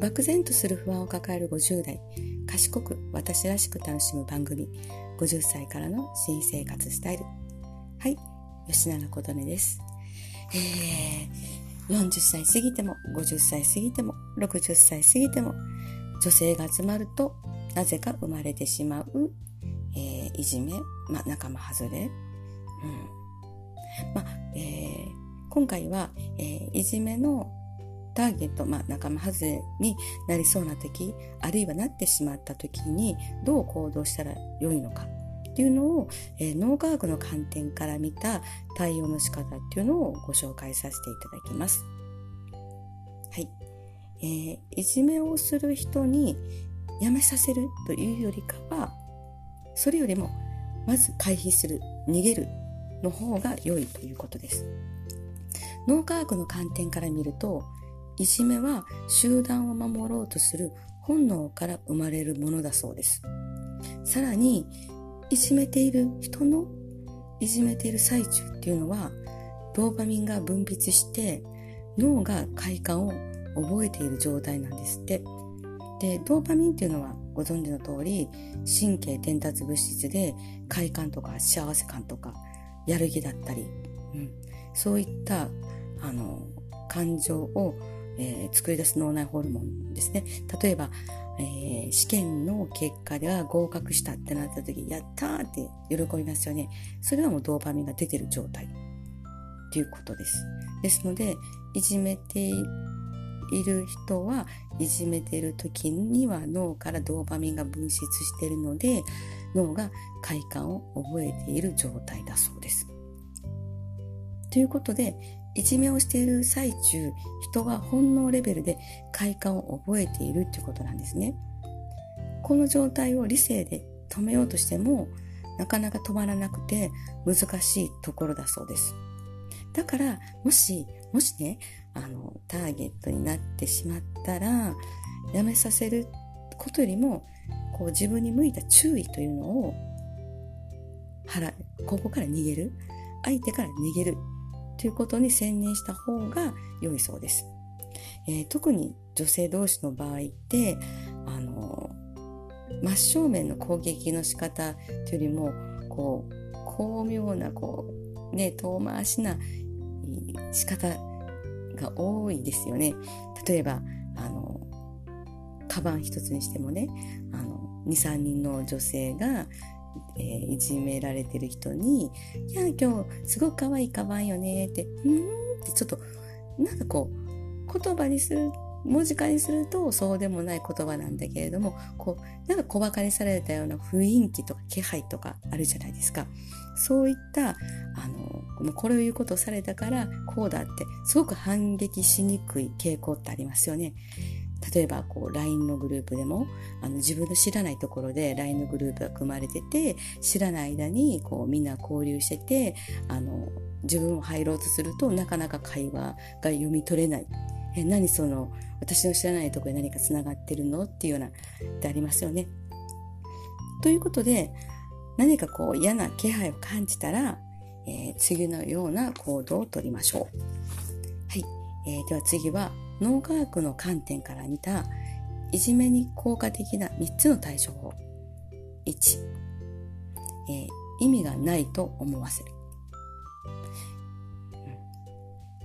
漠然とする不安を抱える50代賢く私らしく楽しむ番組50歳からの新生活スタイル。はい吉永琴音です。えー、40歳過ぎても50歳過ぎても60歳過ぎても女性が集まるとなぜか生まれてしまう、えー、いじめ、まあ、仲間外れ、うん。まあえー、今回は、えー、いじめのターゲット、まあ、仲間外れになりそうな時あるいはなってしまった時にどう行動したらよいのかっていうのを、えー、脳科学の観点から見た対応の仕方っていうのをご紹介させていただきます。はい。えー、いじめをする人にやめさせるというよりかは、それよりも、まず回避する、逃げるの方が良いということです。脳科学の観点から見ると、いじめは集団を守ろうとする本能から生まれるものだそうです。さらに、いじめている人のいじめている最中っていうのは、ドーパミンが分泌して脳が快感を覚えている状態なんですって。で、ドーパミンっていうのはご存知の通り、神経伝達物質で快感とか幸せ感とか、やる気だったり、うん、そういったあの感情を、えー、作り出す脳内ホルモンですね。例えば、えー、試験の結果では合格したってなった時、やったーって喜びますよね。それはもうドーパミンが出てる状態ということです。ですので、いじめている人はいじめている時には脳からドーパミンが分泌しているので脳が快感を覚えている状態だそうです。ということでいじめをしている最中人は本能レベルで快感を覚えているということなんですね。この状態を理性で止めようとしてもなかなか止まらなくて難しいところだそうです。だからもしもしねあのターゲットになってしまったらやめさせることよりもこう自分に向いた注意というのを払うここから逃げる相手から逃げるということに専念した方が良いそうです、えー、特に女性同士の場合ってあの真正面の攻撃の仕方というよりもこう巧妙なこうね遠回しな仕方が多いですよね。例えば、あの、カバン一つにしてもね、あの、2、3人の女性が、えー、いじめられてる人に、いや、今日すごく可愛いカバンよねって、うんってちょっと、なんかこう、言葉にする、文字化にするとそうでもない言葉なんだけれども、こう、なんか小馬鹿にされたような雰囲気とか気配とかあるじゃないですか。そういった、あの、これを言うことをされたからこうだってすごく反撃しにくい傾向ってありますよね。例えばこう LINE のグループでもあの自分の知らないところで LINE のグループが組まれてて知らない間にこうみんな交流しててあの自分を入ろうとするとなかなか会話が読み取れない。え何その私の知らないところで何かつながってるのっていうようなってありますよね。ということで何かこう嫌な気配を感じたら、えー、次のような行動をとりましょう。はい。えー、では次は脳科学の観点から見たいじめに効果的な3つの対処法。1、えー、意味がないと思わせる。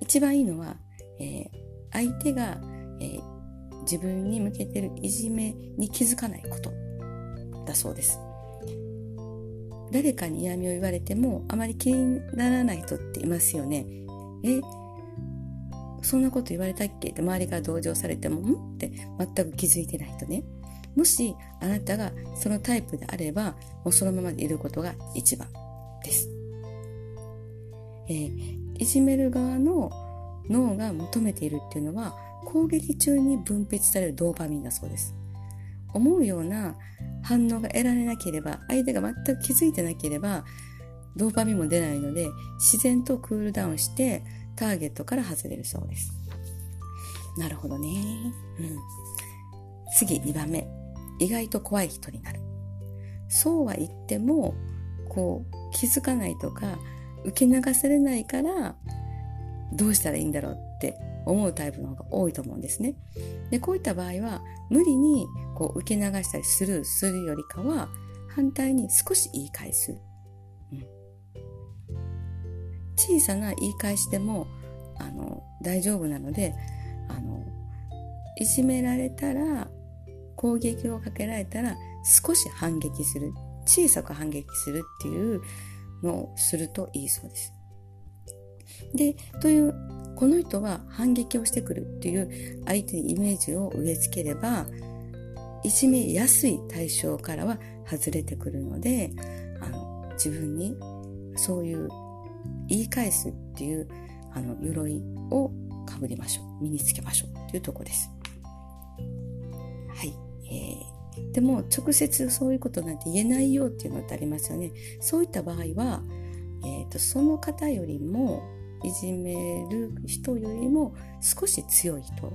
一番いいのは、えー、相手が、えー、自分に向けてるいじめに気づかないことだそうです。誰かに嫌味を言われてもあまり気にならない人っていますよね。え、そんなこと言われたっけ？って周りから同情されても、ん？って全く気づいてない人ね。もしあなたがそのタイプであれば、もうそのままでいることが一番です。えー、いじめる側の脳が求めているっていうのは、攻撃中に分泌されるドーパミンだそうです。思うような反応が得られなければ、相手が全く気づいてなければ、ドーパミンも出ないので、自然とクールダウンして、ターゲットから外れるそうです。なるほどね。うん。次、2番目。意外と怖い人になる。そうは言っても、こう、気づかないとか、受け流されないから、どうしたらいいんだろうって思うタイプの方が多いと思うんですね。で、こういった場合は、無理にこう受け流したりスルーするよりかは、反対に少し言い返す。小さな言い返しでも、あの、大丈夫なので、あの、いじめられたら、攻撃をかけられたら、少し反撃する。小さく反撃するっていうのをするといいそうです。で、という、この人は反撃をしてくるっていう相手にイメージを植え付ければ、いじめやすい対象からは外れてくるので、あの、自分にそういう言い返すっていうあの鎧をかぶりましょう。身につけましょうっていうとこです。はい。えー、でも直接そういうことなんて言えないよっていうのってありますよね。そういった場合は、えーと、その方よりもいじめる人よりも少し強い人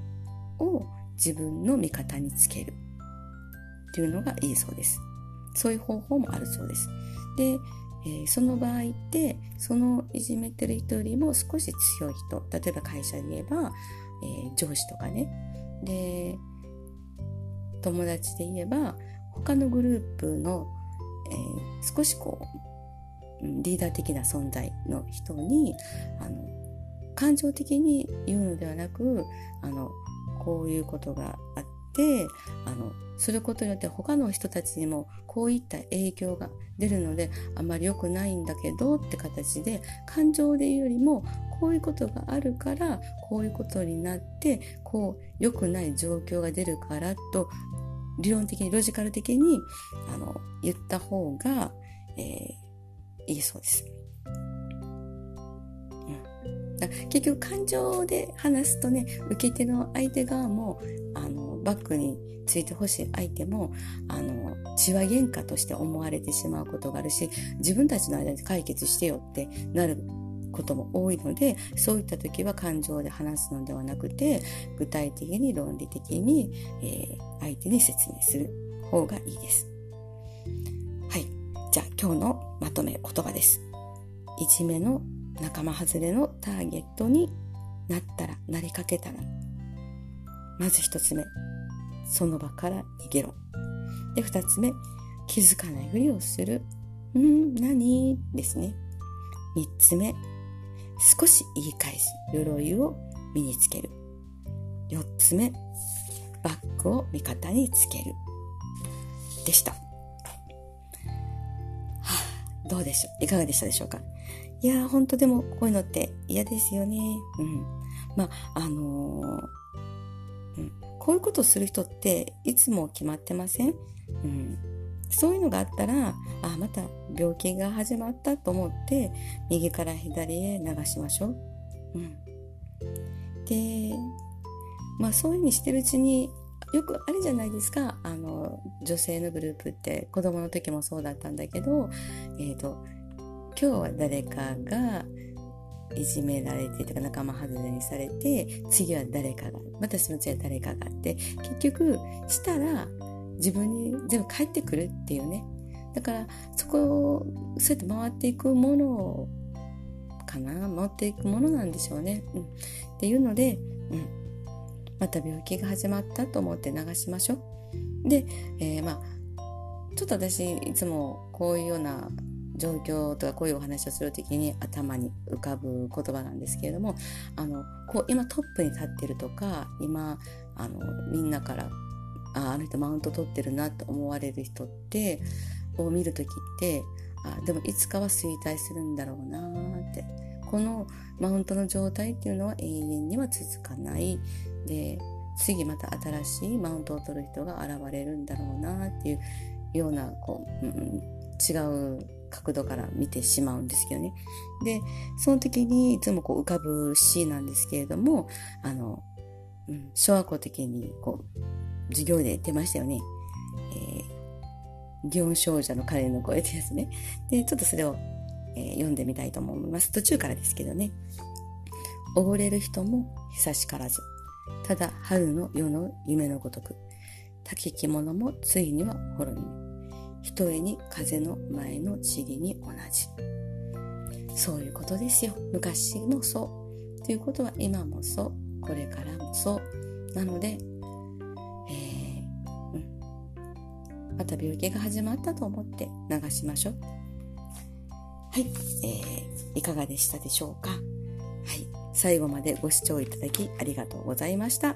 を自分の味方につけるっていうのがいいそうです。そういう方法もあるそうです。で、えー、その場合ってそのいじめてる人よりも少し強い人例えば会社で言えば、えー、上司とかね。で友達で言えば他のグループの、えー、少しこうリーダー的な存在の人にあの感情的に言うのではなくあのこういうことがあってあのすることによって他の人たちにもこういった影響が出るのであまり良くないんだけどって形で感情で言うよりもこういうことがあるからこういうことになってこう良くない状況が出るからと理論的にロジカル的にあの言った方が、えー、いいそうです。結局感情で話すとね受け手の相手側もあのバックについてほしい相手もあの血は喧嘩として思われてしまうことがあるし自分たちの間で解決してよってなることも多いのでそういった時は感情で話すのではなくて具体的に論理的に、えー、相手に説明する方がいいです。はい。じゃあ今日のまとめ言葉です。いじめの仲間外れのターゲットになったら、なりかけたら、まず一つ目、その場から逃げろ。で、二つ目、気づかないふりをする。うん、何？ですね。三つ目、少し言い返し、鎧を身につける。四つ目、バッグを味方につける。でした。はあ、どうでしょう？いかがでしたでしょうか？いやー、ほんとでもこういうのって嫌ですよね。うん。まあ、あのー、うん。こういうことする人っていつも決まってません？うん。そういうのがあったら、あ、また病気が始まったと思って、右から左へ流しましょう。うん。で、まあそういうふうにしてるうちに、よくあるじゃないですか。あの、女性のグループって子供の時もそうだったんだけど、えっ、ー、と、今日は誰かがいじめられてとか仲間外れにされて次は誰かがまたその次は誰かがって結局したら自分に全部返ってくるっていうね。だからそこをそうやって回っていくものかな？回っていくものなんでしょうね、うん、っていうので、うん、また病気が始まったと思って流しましょう。で、えー、まあちょっと私いつもこういうような状況とかこういうお話をする時に頭に浮かぶ言葉なんですけれどもあのこう今トップに立ってるとか今あのみんなからああの人マウント取ってるなと思われる人ってを見る時ってあでもいつかは衰退するんだろうなって。このマウントの状態っていうのは永遠には続かない。で次また新しいマウントを取る人が現れるんだろうなっていうようなこう、うん、違う角度から見てしまうんですけどね。で、その時にいつもこう浮かぶ詩なんですけれども、あの、うん、小学校的にこう、授業で出ましたよね。えー、祇園少女の彼の声ってやつね。で、ちょっとそれを、えー、読んでみたいと思います。途中からですけどね。溺れる人も久しからず。ただ春の夜の夢のごとく。滝着物もついには滅びぬ。ひとえに風の前の塵に同じ。そういうことですよ。昔もそう。ということは今もそう。これからもそう。なので、えーうん、また病気が始まったと思って流しましょう。はい、えー、いかがでしたでしょうか。はい。最後までご視聴いただきありがとうございました。は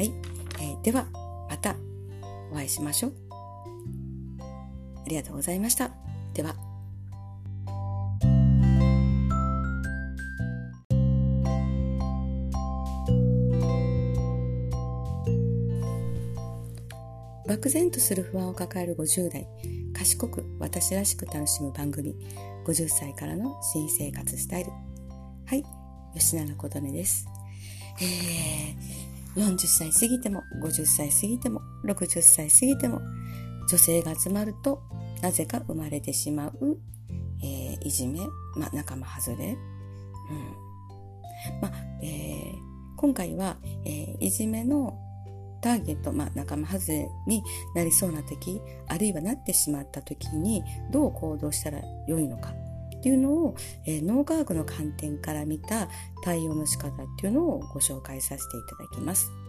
い、えー、ではまたお会いしましょう。ありがとうございました。では。漠然とする不安を抱える50代賢く私らしく楽しむ番組50歳からの新生活スタイル。はい吉永琴音です。えー、40歳過ぎても50歳過ぎても60歳過ぎても女性が集まるとなぜか生まれてしまう、えー、いじめ、まあ、仲間外れ、うんまあえー、今回は、えー、いじめのターゲット、まあ、仲間外れになりそうな時あるいはなってしまった時にどう行動したらよいのかっていうのを、えー、脳科学の観点から見た対応の仕方っていうのをご紹介させていただきます。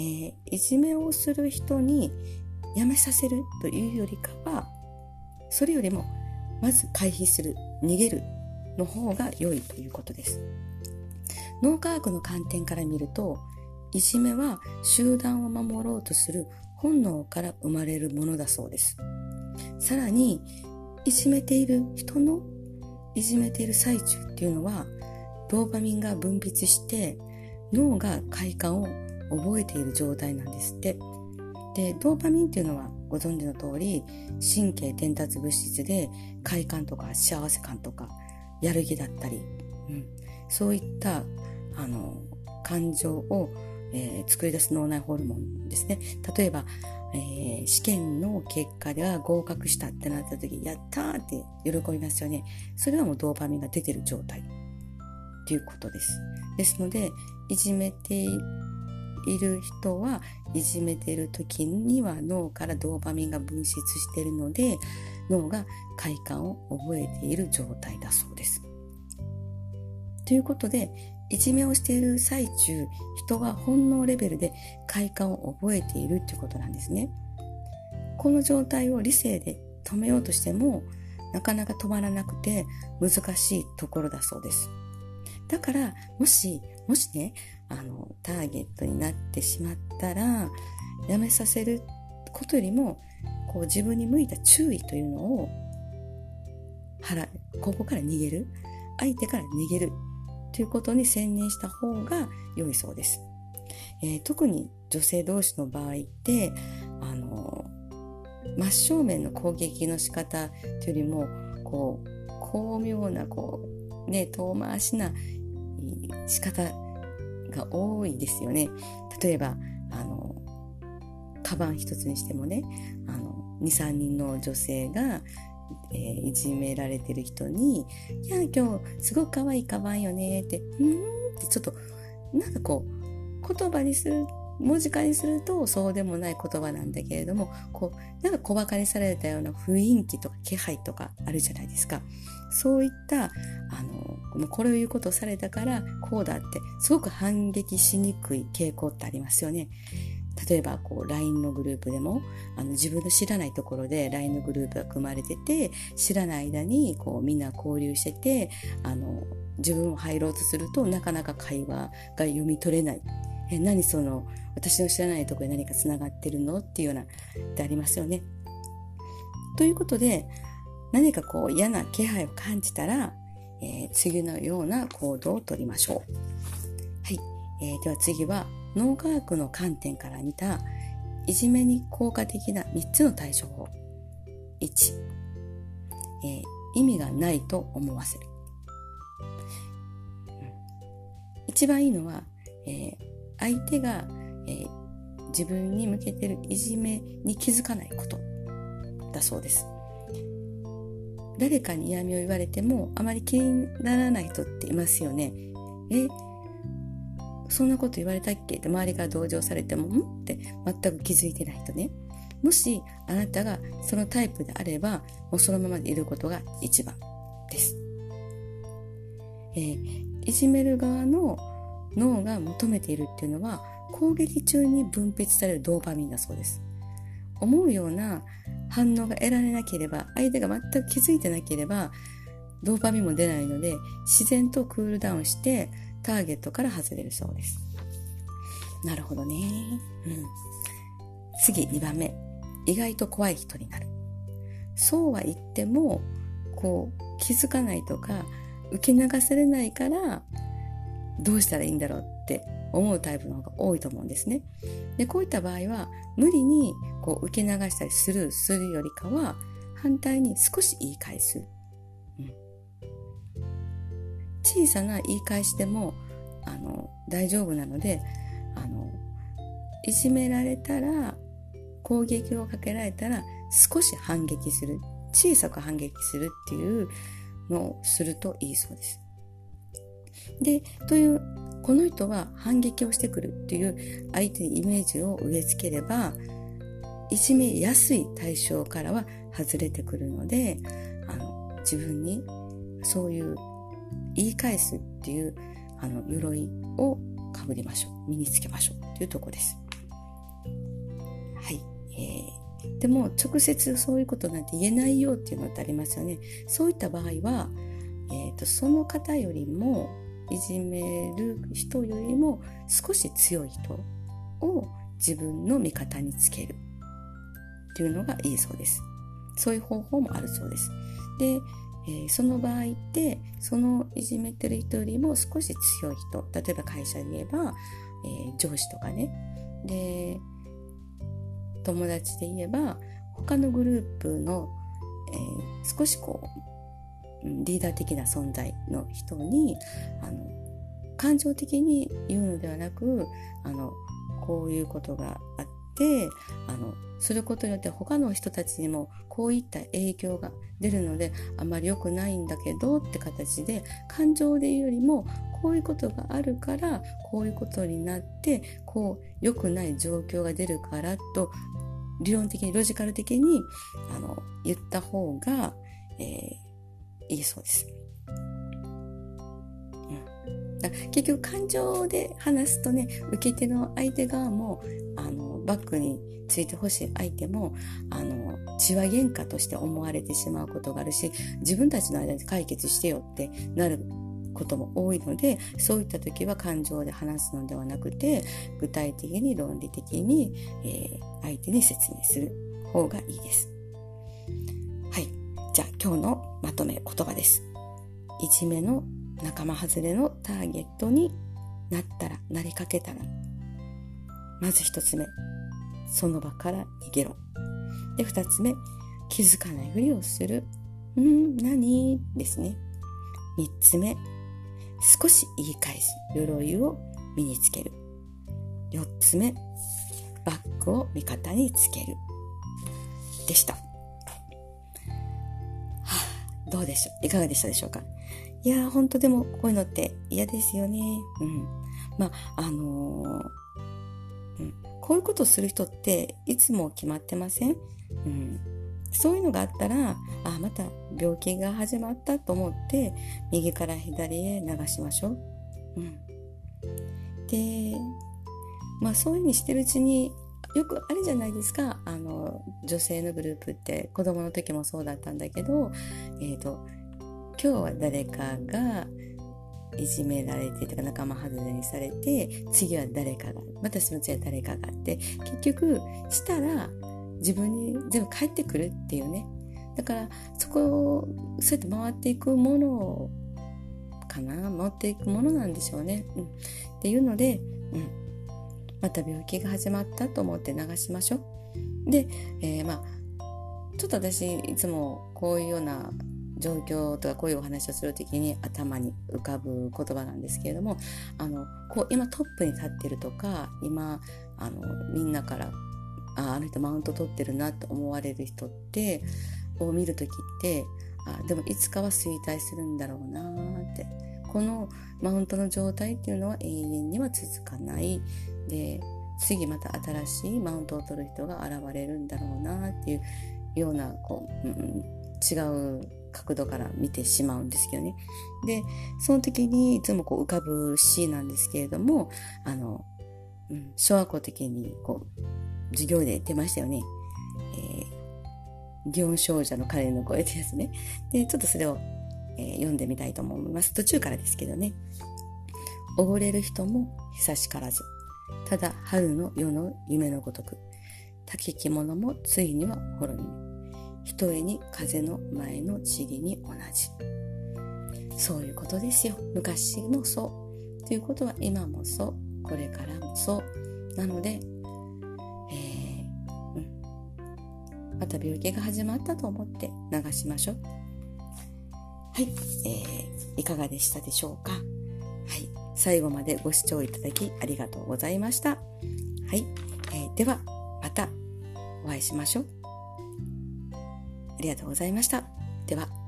えー、いじめをする人にやめさせるというよりかは、それよりもまず回避する、逃げるの方が良いということです。脳科学の観点から見ると、いじめは集団を守ろうとする本能から生まれるものだそうです。さらに、いじめている人のいじめている最中っていうのは、ドーパミンが分泌して脳が快感を覚えている状態なんですって。で、ドーパミンっていうのはご存知の通り、神経伝達物質で快感とか幸せ感とかやる気だったり、うん、そういったあの感情をえー、作り出す脳内ホルモンですね。例えば、えー、試験の結果では合格したってなった時、やったーって喜びますよね。それはもうドーパミンが出てる状態ということです。ですので、いじめている人はいじめてる時には脳からドーパミンが分泌しているので、脳が快感を覚えている状態だそうです。ということで、いじめをしている最中、人は本能レベルで快感を覚えているということなんですね。この状態を理性で止めようとしても、なかなか止まらなくて難しいところだそうです。だから、もし、もしね、あの、ターゲットになってしまったら、やめさせることよりも、こう自分に向いた注意というのを、払ここから逃げる。相手から逃げるということに専念した方が良いそうです。えー、特に女性同士の場合って、あの真正面の攻撃の仕方というよりも、こう、巧妙な、こう、ね、遠回しな仕方が多いですよね。例えば、あの、カバン一つにしてもね、あの、2、3人の女性がえー、いじめられてる人に「いや今日すごく可愛いカバンよね」って「うん」ってちょっとなんかこう言葉にする文字化にするとそうでもない言葉なんだけれどもこうなんか小馬鹿にされたような雰囲気とか気配とかあるじゃないですかそういったあのこれを言うことをされたからこうだってすごく反撃しにくい傾向ってありますよね例えばこう LINE のグループでもあの自分の知らないところで LINE のグループが組まれてて知らない間にこうみんな交流しててあの自分を入ろうとするとなかなか会話が読み取れない。え何その私の知らないところで何かつながってるの？っていうようなってありますよね。ということで何かこう嫌な気配を感じたら、えー、次のような行動をとりましょう。はい、えー、では次は脳科学の観点から見たいじめに効果的な3つの対処法。1、えー、意味がないと思わせる。一番いいのは、えー、相手が、えー、自分に向けてるいじめに気づかないことだそうです。誰かに嫌味を言われてもあまり気にならない人っていますよね。え、そんなこと言われたっけ？って周りから同情されても、ん？って全く気づいてない人ね。もしあなたがそのタイプであれば、もうそのままでいることが一番です。えー、いじめる側の脳が求めているっていうのは攻撃中に分泌されるドーパミンだそうです。思うような反応が得られなければ、相手が全く気づいてなければ、ドーパミンも出ないので、自然とクールダウンして、ターゲットから外れるそうです。なるほどね。うん。次、2番目。意外と怖い人になる。そうは言っても、こう、気づかないとか、受け流されないから、どうしたらいいんだろうって思うタイプの方が多いと思うんですね。で、こういった場合は、無理にこう受け流したりスルーするよりかは、反対に少し言い返す。うん、小さな言い返しでも、あの、大丈夫なので、あの、いじめられたら、攻撃をかけられたら、少し反撃する。小さく反撃するっていうのをするといいそうです。で、というこの人は反撃をしてくるっていう相手にイメージを植え付ければいじめやすい対象からは外れてくるのであの自分にそういう言い返すっていうあの鎧をかぶりましょう身につけましょうっていうとこです。はい、えー、でも直接そういうことなんて言えないよっていうのってありますよね。そういった場合は、えーとその方よりもいじめる人よりも少し強い人を自分の味方につけるっていうのがいいそうです。そういう方法もあるそうです。で、えー、その場合ってそのいじめてる人よりも少し強い人例えば会社で言えば、えー、上司とかねで友達で言えば他のグループの、えー、少しこうリーダー的な存在の人にあの感情的に言うのではなくあのこういうことがあってあのすることによって他の人たちにもこういった影響が出るのであまり良くないんだけどって形で感情で言うよりもこういうことがあるからこういうことになってこう良くない状況が出るからと理論的にロジカル的にあの言った方が、えーいいそうです。結局感情で話すとね受け手の相手側もあのバックについてほしい相手もあの血は喧嘩として思われてしまうことがあるし自分たちの間で解決してよってなることも多いのでそういった時は感情で話すのではなくて具体的に論理的に、えー、相手に説明する方がいいです。はいじゃあ今日のまとめ言葉です。いじめの仲間外れのターゲットになったら、なりかけたら、まず一つ目、その場から逃げろ。で、二つ目、気づかないふりをする。うん、何？ですね。三つ目、少し言い返し、鎧を身につける。四つ目、バッグを味方につける。でした。どうでしょう？いかがでしたでしょうか？いやー、ほんとでもこういうのって嫌ですよね。うん。まあ、あのー、うん。こういうことをする人っていつも決まってません？うん。そういうのがあったら、あ、また病気が始まったと思って、右から左へ流しましょう。うん。で、まあそういうふうにしてるうちに、よくあるじゃないですか。あの女性のグループって子供の時もそうだったんだけど、えーと、今日は誰かがいじめられてとか仲間外れにされて次は誰かがまたその次は誰かがって結局したら自分に全部返ってくるっていうね。だからそこをそうやって回っていくものかな？回っていくものなんでしょうね、うん、っていうので、うん、また病気が始まったと思って流しましょう。で、えー、まあちょっと私いつもこういうような状況とかこういうお話をするときに頭に浮かぶ言葉なんですけれどもあのこう今トップに立ってるとか今あのみんなからああの人マウント取ってるなと思われる人ってを見るときってあでもいつかは衰退するんだろうなってこのマウントの状態っていうのは永遠には続かないで次また新しいマウントを取る人が現れるんだろうなっていうようなこう、うん、違う角度から見てしまうんですけどね。で、その時にいつもこう浮かぶ詩なんですけれども、あの、うん、小学校的にこう、授業で出ましたよね。えー、祇園少女の彼の声ってやつね。で、ちょっとそれを、えー、読んでみたいと思います。途中からですけどね。溺れる人も久しからず。ただ春の夜の夢のごとく。滝着物もついには滅びぬ。ひとえに風の前の塵に同じ。そういうことですよ。昔もそう。ということは今もそう。これからもそう。なので、えー、うん。また病気が始まったと思って流しましょう。はい。えー、いかがでしたでしょうか？はい。最後までご視聴いただきありがとうございました。はい。えー、では、またお会いしましょう。ありがとうございました。では。